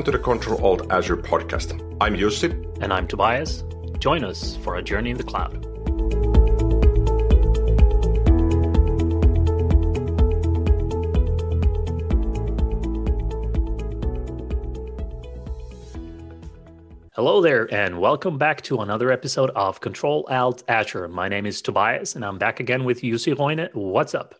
Welcome to the Control Alt Azure podcast. I'm Jussi. And I'm Tobias. Join us for a journey in the cloud. Hello there, and welcome back to another episode of Control Alt Azure. My name is Tobias, and I'm back again with Jussi Roine. What's up?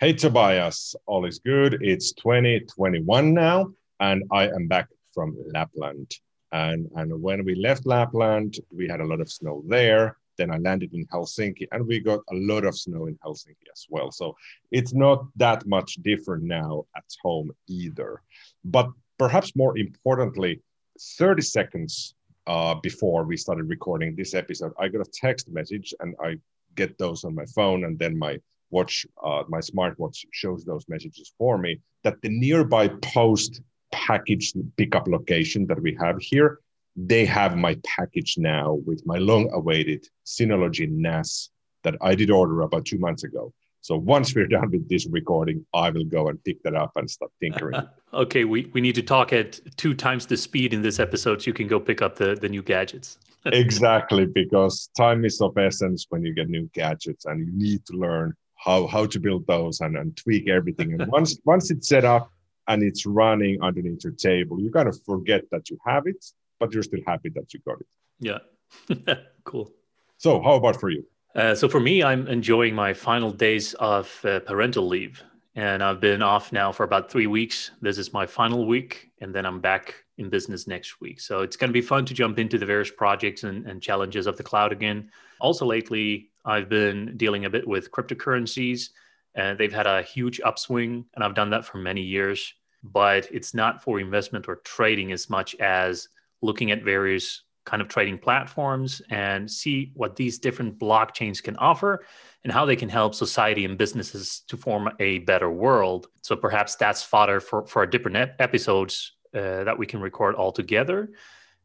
Hey, Tobias. All is good. It's 2021 now and I am back from Lapland. And, and when we left Lapland, we had a lot of snow there. Then I landed in Helsinki, and we got a lot of snow in Helsinki as well. So it's not that much different now at home either. But perhaps more importantly, 30 seconds uh, before we started recording this episode, I got a text message, and I get those on my phone, and then my watch, uh, my smartwatch shows those messages for me. That the nearby post package pickup location that we have here, they have my package now with my long awaited Synology NAS that I did order about two months ago. So once we're done with this recording, I will go and pick that up and start tinkering. okay, we, we need to talk at two times the speed in this episode so you can go pick up the, the new gadgets. exactly, because time is of essence when you get new gadgets and you need to learn how, how to build those and, and tweak everything. And once once it's set up, and it's running underneath your table, you kind of forget that you have it, but you're still happy that you got it. Yeah. cool. So, how about for you? Uh, so, for me, I'm enjoying my final days of uh, parental leave. And I've been off now for about three weeks. This is my final week, and then I'm back in business next week. So, it's going to be fun to jump into the various projects and, and challenges of the cloud again. Also, lately, I've been dealing a bit with cryptocurrencies and they've had a huge upswing and i've done that for many years but it's not for investment or trading as much as looking at various kind of trading platforms and see what these different blockchains can offer and how they can help society and businesses to form a better world. So perhaps that's fodder for, for different ep- episodes uh, that we can record all together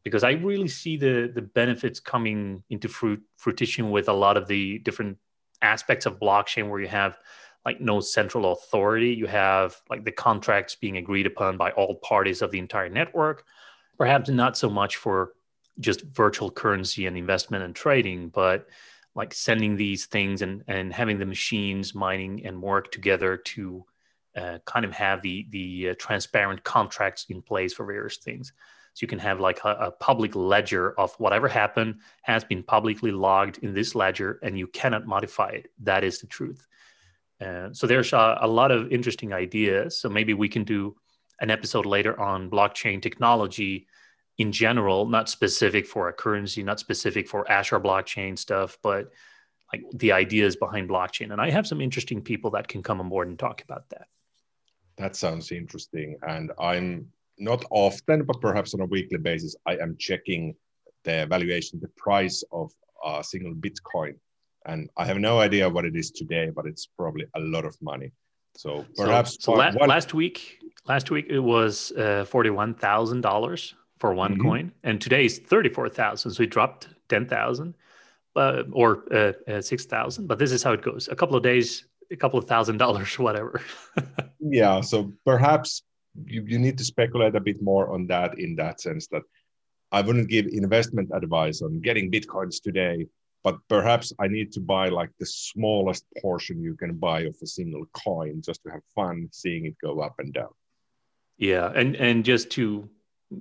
because i really see the the benefits coming into fruit, fruition with a lot of the different aspects of blockchain where you have like no central authority. You have like the contracts being agreed upon by all parties of the entire network. Perhaps not so much for just virtual currency and investment and trading, but like sending these things and, and having the machines mining and work together to uh, kind of have the the uh, transparent contracts in place for various things. So you can have like a, a, public ledger of whatever happened has been publicly logged in this ledger, and you cannot modify it. That is the truth. Uh, so there's a, a, lot of interesting ideas. So maybe we can do an episode later on blockchain technology in general, not specific for a currency, not specific for Azure blockchain stuff, but like the ideas behind blockchain. And I have some interesting people that can come on board and talk about that. That sounds interesting. And I'm not often, but perhaps on a weekly basis, I am checking the valuation, the price of a single Bitcoin and I have no idea what it is today, but it's probably a lot of money. So perhaps so, so la- one... last week, last week it was uh, forty-one thousand dollars for one mm-hmm. coin, and today is thirty-four thousand. So it dropped ten thousand, uh, or uh, uh, six thousand. But this is how it goes: a couple of days, a couple of thousand dollars, whatever. yeah. So perhaps you, you need to speculate a bit more on that in that sense that I wouldn't give investment advice on getting bitcoins today but perhaps I need to buy like the smallest portion you can buy of a single coin just to have fun seeing it go up and down. Yeah, and and just to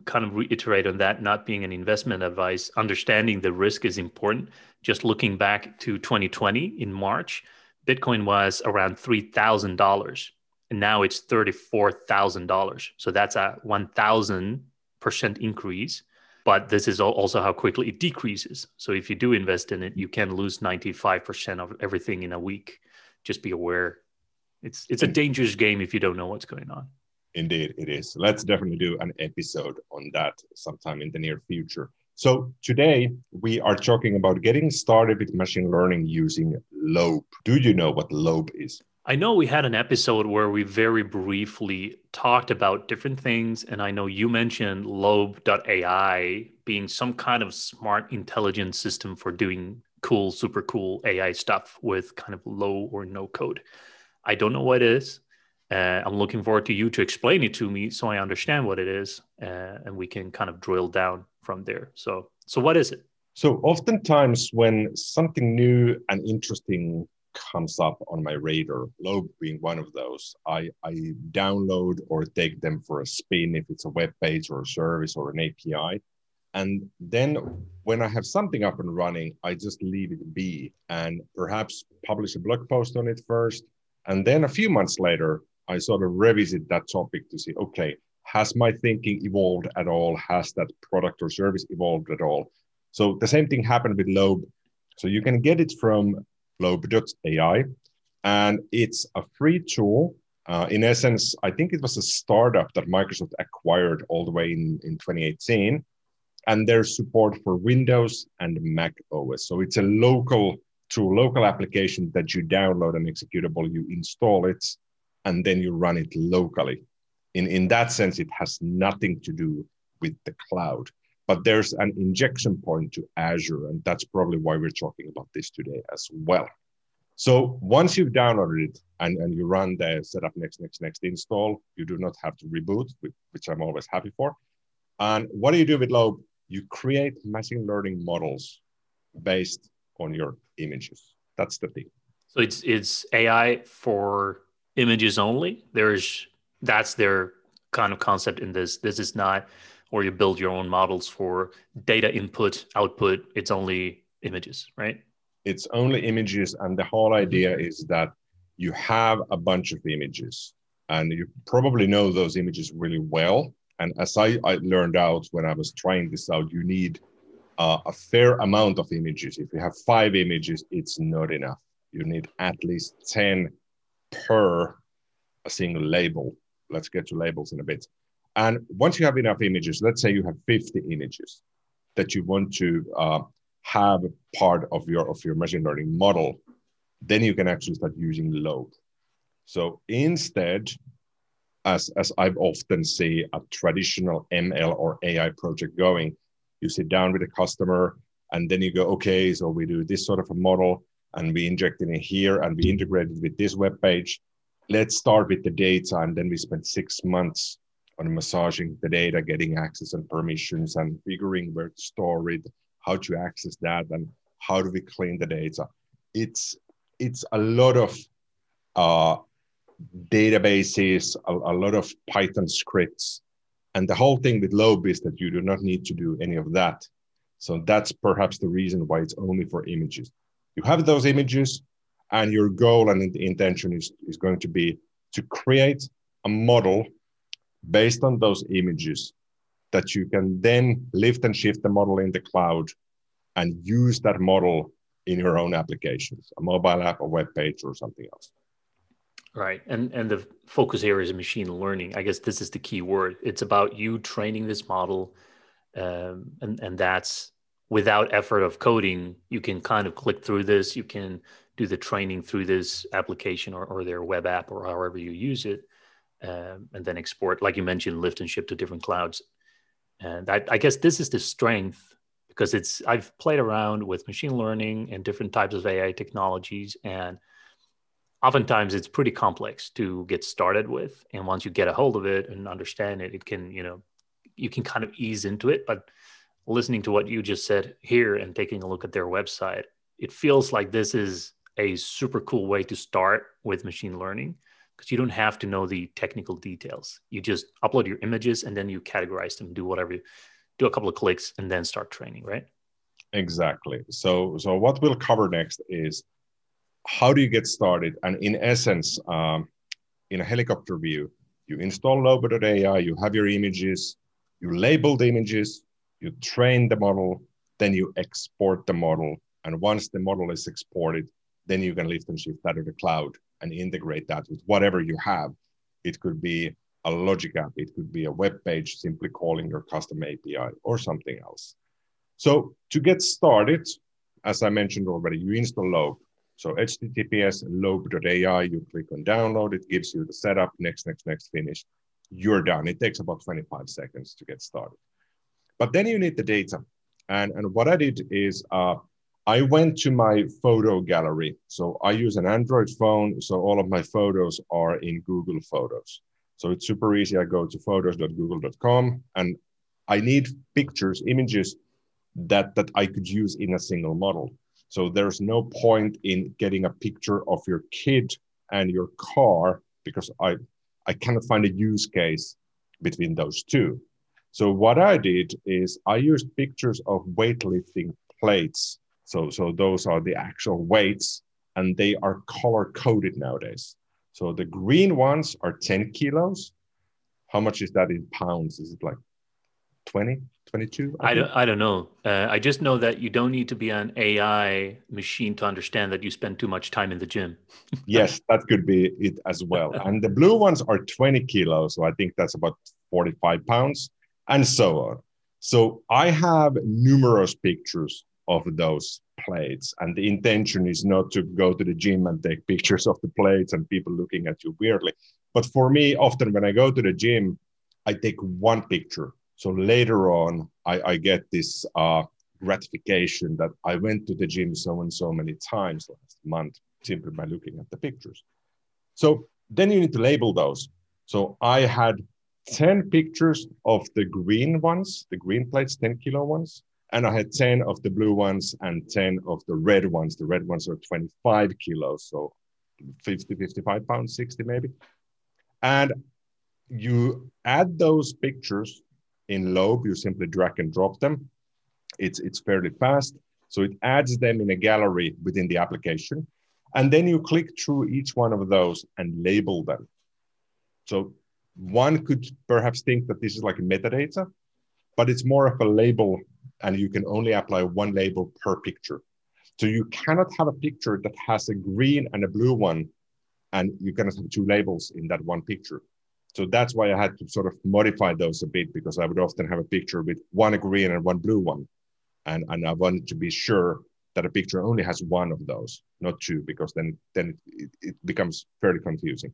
kind of reiterate on that, not being an investment advice, understanding the risk is important. Just looking back to 2020 in March, Bitcoin was around three thousand dollars, and now it's thirty four thousand dollars. So that's a one thousand percent increase but this is also how quickly it decreases. So if you do invest in it, you can lose 95% of everything in a week. Just be aware. It's it's a dangerous game if you don't know what's going on. Indeed, it is. Let's definitely do an episode on that sometime in the near future. So today we are talking about getting started with machine learning using Lobe. Do you know what Lobe is? I know we had an episode where we very briefly talked about different things, and I know you mentioned Lobe.ai being some kind of smart intelligence system for doing cool, super cool AI stuff with kind of low or no code. I don't know what it is. Uh, I'm looking forward to you to explain it to me so I understand what it is, uh, and we can kind of drill down from there. So, so what is it? So, oftentimes when something new and interesting comes up on my radar, Lobe being one of those, I, I download or take them for a spin if it's a web page or a service or an API. And then when I have something up and running, I just leave it be and perhaps publish a blog post on it first. And then a few months later, I sort of revisit that topic to see, okay, has my thinking evolved at all? Has that product or service evolved at all? So the same thing happened with Lobe. So you can get it from lobe.ai, and it's a free tool. Uh, in essence, I think it was a startup that Microsoft acquired all the way in, in 2018, and there's support for Windows and Mac OS. So it's a local tool, local application that you download an executable, you install it, and then you run it locally. In, in that sense, it has nothing to do with the cloud. But there's an injection point to Azure, and that's probably why we're talking about this today as well. So once you've downloaded it and, and you run the setup next, next, next install, you do not have to reboot, which I'm always happy for. And what do you do with Lobe? You create machine learning models based on your images. That's the thing. So it's it's AI for images only. There's that's their kind of concept in this. This is not or you build your own models for data input, output. It's only images, right? It's only images. And the whole idea is that you have a bunch of images and you probably know those images really well. And as I, I learned out when I was trying this out, you need uh, a fair amount of images. If you have five images, it's not enough. You need at least 10 per a single label. Let's get to labels in a bit. And once you have enough images, let's say you have 50 images that you want to uh, have part of your of your machine learning model, then you can actually start using Lobe. So instead, as as I've often see a traditional ML or AI project going, you sit down with a customer and then you go, okay, so we do this sort of a model and we inject it in here and we integrate it with this web page. Let's start with the data and then we spend six months on massaging the data, getting access and permissions, and figuring where to store it, how to access that, and how do we clean the data. It's it's a lot of uh, databases, a, a lot of Python scripts, and the whole thing with Lobe is that you do not need to do any of that. So that's perhaps the reason why it's only for images. You have those images, and your goal and intention is, is going to be to create a model based on those images that you can then lift and shift the model in the cloud and use that model in your own applications, a mobile app, a web page, or something else. Right. And and the focus here is machine learning. I guess this is the key word. It's about you training this model. Um, and, and that's without effort of coding, you can kind of click through this. You can do the training through this application or, or their web app or however you use it um, and then export, like you mentioned, lift and ship to different clouds. And I, I, guess this is the strength because it's I've played around with machine learning and different types of AI technologies, and oftentimes it's pretty complex to get started with. And once you get a hold of it and understand it, it can you know you can kind of ease into it. But listening to what you just said here and taking a look at their website, it feels like this is a super cool way to start with machine learning because you don't have to know the technical details. You just upload your images and then you categorize them, do whatever, you, do a couple of clicks, and then start training, right? Exactly. So, so what we'll cover next is how do you get started? And in essence, um, in a helicopter view, you install Lobe.ai, you have your images, you label the images, you train the model, then you export the model. And once the model is exported, then you can lift and shift that to the cloud and integrate that with whatever you have. It could be a logic app, it could be a web page simply calling your custom API or something else. So to get started, as I mentioned already, you install Lobe. So HTTPS lobe.ai, you click on download, it gives you the setup, next, next, next, finish. You're done. It takes about 25 seconds to get started. But then you need the data. And, and what I did is uh, I went to my photo gallery. So I use an Android phone. So all of my photos are in Google Photos. So it's super easy. I go to photos.google.com and I need pictures, images that, that I could use in a single model. So there's no point in getting a picture of your kid and your car because I, I cannot find a use case between those two. So what I did is I used pictures of weightlifting plates. So, so those are the actual weights and they are color coded nowadays. So the green ones are 10 kilos. How much is that in pounds? Is it like 20, 22? I, I don't, I don't know. Uh, I just know that you don't need to be an AI machine to understand that you spend too much time in the gym. yes, that could be it as well. And the blue ones are 20 kilos. So I think that's about 45 pounds and so on. So I have numerous pictures of those plates, and the intention is not to go to the gym and take pictures of the plates and people looking at you weirdly. But for me, often when I go to the gym, I take one picture. So later on, I, I get this uh, gratification that I went to the gym so and so many times last month simply by looking at the pictures. So then you need to label those. So I had 10 pictures of the green ones, the green plates, 10 kilo ones. And I had 10 of the blue ones and 10 of the red ones. The red ones are 25 kilos, so 50, 55 pounds, 60 maybe. And you add those pictures in Lobe, you simply drag and drop them. It's, it's fairly fast. So it adds them in a gallery within the application. And then you click through each one of those and label them. So one could perhaps think that this is like metadata, but it's more of a label and you can only apply one label per picture. So you cannot have a picture that has a green and a blue one, and you cannot have two labels in that one picture. So that's why I had to sort of modify those a bit because I would often have a picture with one green and one blue one. And, and I wanted to be sure that a picture only has one of those, not two, because then, then it, it becomes fairly confusing.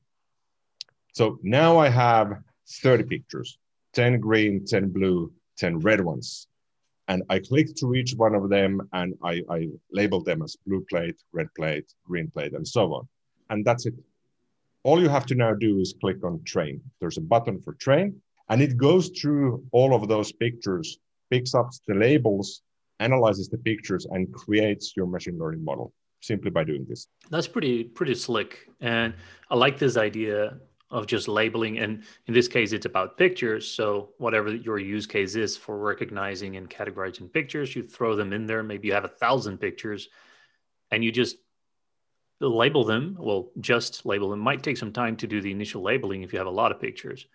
So now I have 30 pictures, 10 green, 10 blue, 10 red ones. And I click to each one of them and I, I label them as blue plate, red plate, green plate, and so on. And that's it. All you have to now do is click on train. There's a button for train, and it goes through all of those pictures, picks up the labels, analyzes the pictures, and creates your machine learning model simply by doing this. That's pretty pretty slick. And I like this idea of just labeling. And in this case, it's about pictures. So whatever your use case is for recognizing and categorizing pictures, you throw them in there. Maybe you have a thousand pictures and you just label them. Well, just label them. Might take some time to do the initial labeling if you have a lot of pictures.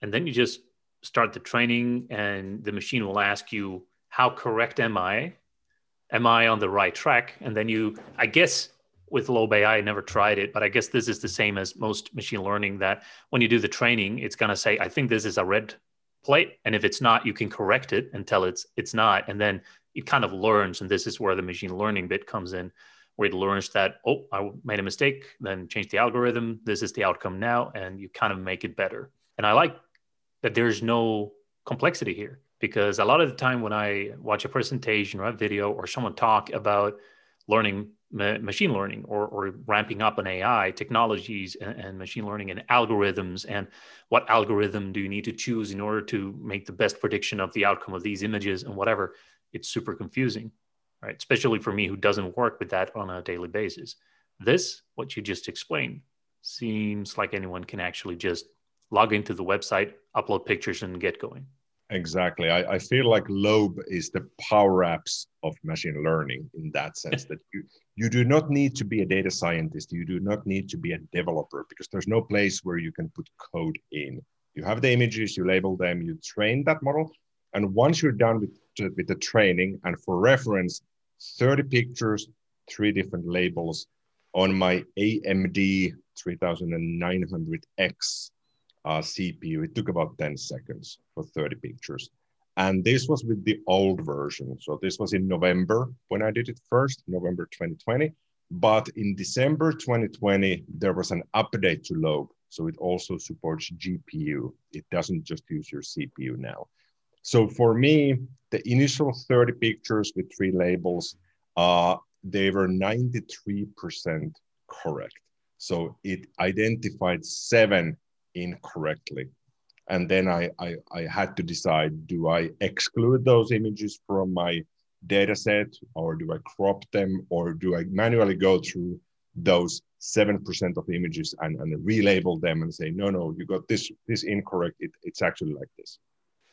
And then you just start the training and the machine will ask you, how correct am I? Am I on the right track? And then you, I guess with Lobe AI, I never tried it, but I guess this is the same as most machine learning that when you do the training, it's going to say, I think this is a red plate. And if it's not, you can correct it until it's it's not. And then it kind of learns. And this is where the machine learning bit comes in, where it learns that, oh, I made a mistake, then change the algorithm. This is the outcome now. And you kind of make it better. And I like that there's no complexity here because a lot of the time when I watch a presentation or a video or someone talk about learning ma- machine learning or, or ramping up an AI technologies and, and, machine learning and algorithms and what algorithm do you need to choose in order to make the best prediction of the outcome of these images and whatever. It's super confusing, right? Especially for me who doesn't work with that on a daily basis. This, what you just explained, seems like anyone can actually just log into the website, upload pictures, and get going. Exactly. I, I feel like Lobe is the power apps of machine learning in that sense that you, you do not need to be a data scientist. You do not need to be a developer because there's no place where you can put code in. You have the images, you label them, you train that model. And once you're done with, with the training, and for reference, 30 pictures, three different labels on my AMD 3900X uh, CPU. It took about 10 seconds for 30 pictures. And this was with the old version. So this was in November when I did it first, November 2020. But in December 2020, there was an update to Lobe. So it also supports GPU. It doesn't just use your CPU now. So for me, the initial 30 pictures with three labels, uh, they were 93% correct. So it identified seven incorrectly. And then I, I, I had to decide do I exclude those images from my data set or do I crop them or do I manually go through those 7% of images and, and relabel them and say, no, no, you got this, this incorrect. It, it's actually like this.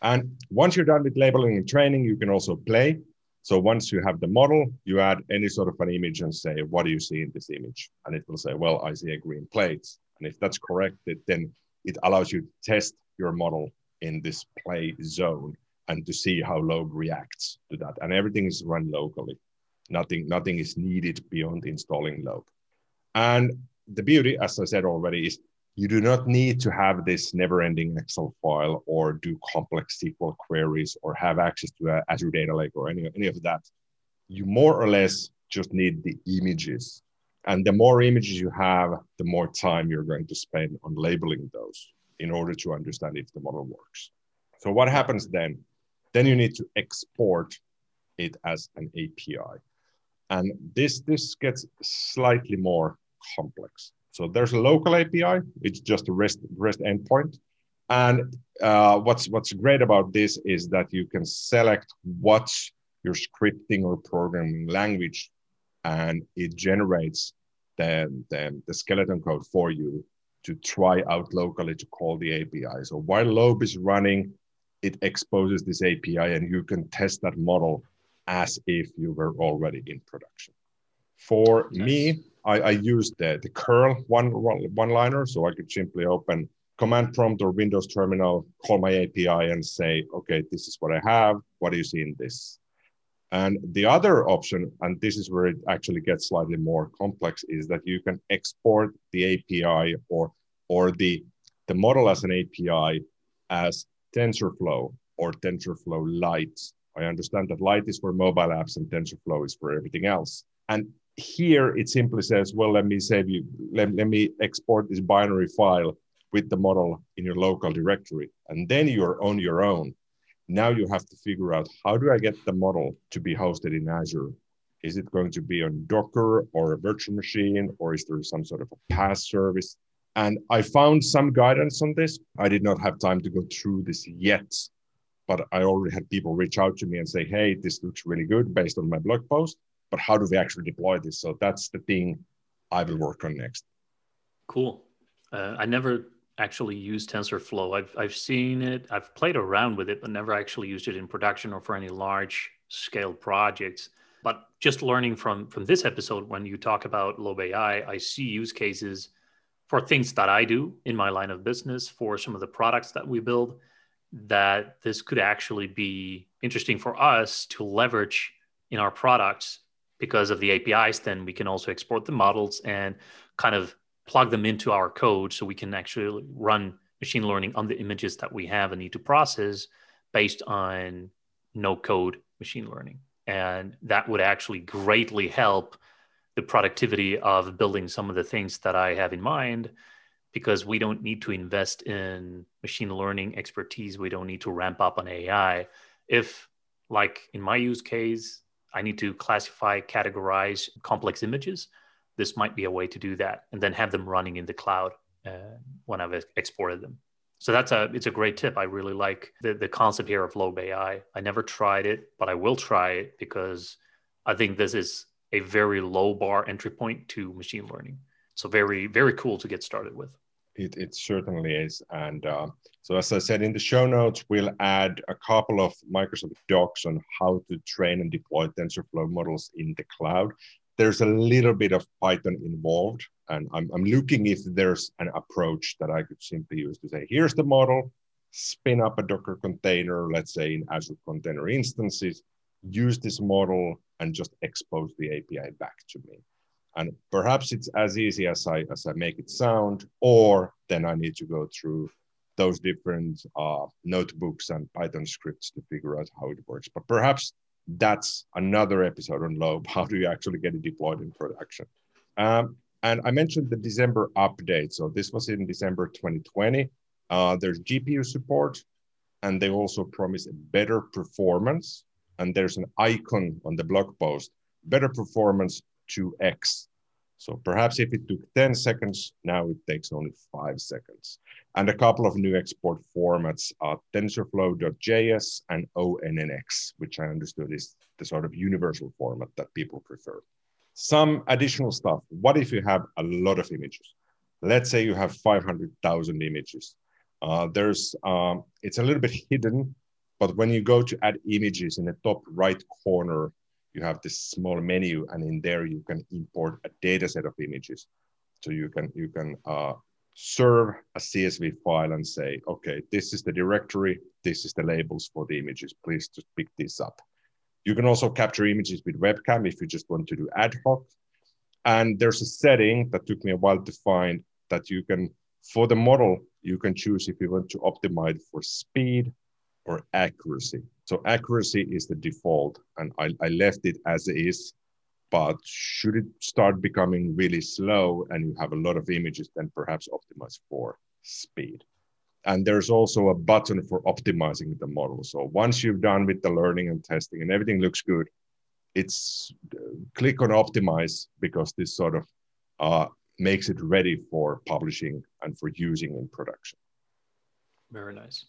And once you're done with labeling and training, you can also play. So once you have the model, you add any sort of an image and say, what do you see in this image? And it will say, well, I see a green plate. And if that's correct, then it allows you to test your model in this play zone and to see how Lobe reacts to that. And everything is run locally. Nothing, nothing is needed beyond installing Lobe. And the beauty, as I said already, is you do not need to have this never-ending Excel file or do complex SQL queries or have access to Azure Data Lake or any, any of that. You more or less just need the images. And the more images you have, the more time you're going to spend on labeling those in order to understand if the model works. So what happens then? Then you need to export it as an API. And this, this gets slightly more complex. So there's a local API, it's just a REST, REST endpoint. And uh, what's, what's great about this is that you can select what your scripting or programming language, and it generates the, the, the skeleton code for you to try out locally to call the API. So while Lobe is running, it exposes this API and you can test that model as if you were already in production. For nice. me, I, I used the, the curl one, one liner, so I could simply open command prompt or Windows terminal, call my API and say, okay, this is what I have. What do you see in this? And the other option, and this is where it actually gets slightly more complex, is that you can export the API or, or the, the model as an API as TensorFlow or TensorFlow Lite. I understand that Lite is for mobile apps and TensorFlow is for everything else. And here it simply says, well, let me save you, let, let me export this binary file with the model in your local directory. And then you're on your own. Now you have to figure out how do I get the model to be hosted in Azure? Is it going to be on Docker or a virtual machine, or is there some sort of a PaaS service? And I found some guidance on this. I did not have time to go through this yet, but I already had people reach out to me and say, hey, this looks really good based on my blog post but how do we actually deploy this? So that's the thing I will work on next. Cool. Uh, I never actually used TensorFlow. I've I've seen it. I've played around with it, but never actually used it in production or for any large scale projects. But just learning from from this episode, when you talk about Lobe AI, I see use cases for things that I do in my line of business, for some of the products that we build, that this could actually be interesting for us to leverage in our products because of the APIs, then we can also export the models and kind of plug them into our code so we can actually run machine learning on the images that we have and need to process based on no code machine learning. And that would actually greatly help the productivity of building some of the things that I have in mind because we don't need to invest in machine learning expertise. We don't need to ramp up on AI. If, like in my use case, I need to classify, categorize complex images. This might be a way to do that, and then have them running in the cloud uh, when I've exported them. So that's a it's a great tip. I really like the the concept here of Lobe AI. I never tried it, but I will try it because I think this is a very low bar entry point to machine learning. So very very cool to get started with. It, it certainly is. And uh, so, as I said in the show notes, we'll add a couple of Microsoft docs on how to train and deploy TensorFlow models in the cloud. There's a little bit of Python involved, and I'm, I'm looking if there's an approach that I could simply use to say, here's the model, spin up a Docker container, let's say in Azure Container Instances, use this model and just expose the API back to me. And perhaps it's as easy as I, as I make it sound, or then I need to go through those different uh, notebooks and Python scripts to figure out how it works. But perhaps that's another episode on Lobe. How do you actually get it deployed in production? Um, and I mentioned the December update. So this was in December 2020. Uh, there's GPU support, and they also promise better performance. And there's an icon on the blog post better performance 2x. So perhaps if it took 10 seconds, now it takes only five seconds. And a couple of new export formats are TensorFlow.js and ONNX, which I understood is the sort of universal format that people prefer. Some additional stuff. What if you have a lot of images? Let's say you have 500,000 images. Uh, there's, um, it's a little bit hidden, but when you go to add images in the top right corner, you have this small menu, and in there you can import a data set of images. So you can you can uh, serve a CSV file and say, okay, this is the directory, this is the labels for the images. Please just pick this up. You can also capture images with webcam if you just want to do ad hoc. And there's a setting that took me a while to find that you can, for the model, you can choose if you want to optimize for speed or accuracy. So accuracy is the default, and I, I left it as is. But should it start becoming really slow and you have a lot of images, then perhaps optimize for speed. And there's also a button for optimizing the model. So once you've done with the learning and testing and everything looks good, it's uh, click on optimize because this sort of uh, makes it ready for publishing and for using in production. Very nice.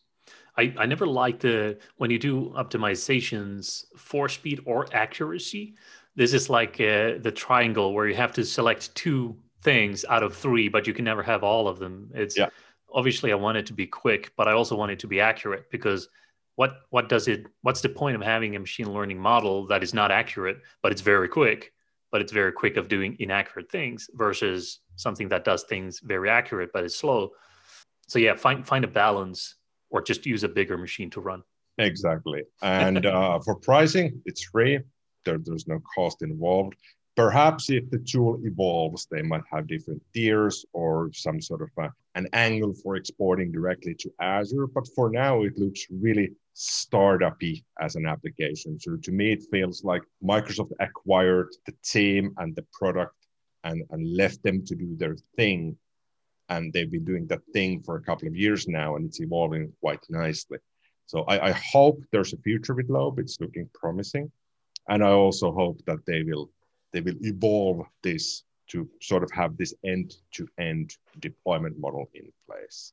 I, I never liked the when you do optimizations for speed or accuracy. This is like uh, the triangle where you have to select two things out of three, but you can never have all of them. It's yeah. obviously I want it to be quick, but I also want it to be accurate because what what does it? What's the point of having a machine learning model that is not accurate, but it's very quick? But it's very quick of doing inaccurate things versus something that does things very accurate but is slow. So yeah, find find a balance or just use a bigger machine to run. Exactly. And uh, for pricing, it's free. There, there's no cost involved. Perhaps if the tool evolves, they might have different tiers or some sort of a, uh, an angle for exporting directly to Azure. But for now, it looks really startupy as an application. So to me, it feels like Microsoft acquired the team and the product and, and left them to do their thing and they've been doing that thing for a couple of years now, and it's evolving quite nicely. So I, I hope there's a future with Lobe. It's looking promising, and I also hope that they will they will evolve this to sort of have this end-to-end deployment model in place.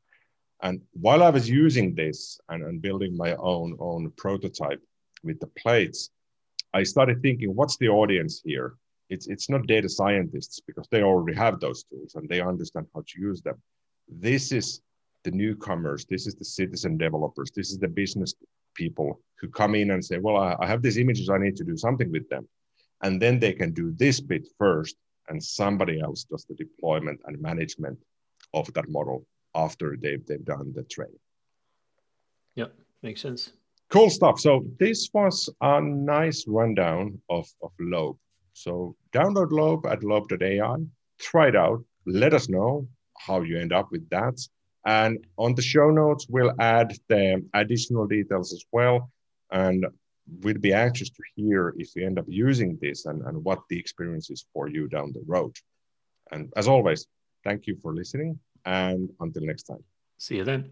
And while I was using this and, and building my own own prototype with the plates, I started thinking, what's the audience here? It's it's not data scientists because they already have those tools and they understand how to use them. This is the newcomers. This is the citizen developers. This is the business people who come in and say well i, I have these images. I need to do something with them. And then they can do this bit first and somebody else does the deployment and management of that model after they've, they've done the training. Yeah makes sense. Cool stuff. So this was a nice rundown of, of lobe so download Lobe at lobe.ai, try it out, let us know how you end up with that. And on the show notes, we'll add the additional details as well. And we'd be anxious to hear if you end up using this and, and what the experience is for you down the road. And as always, thank you for listening. And until next time. See you then.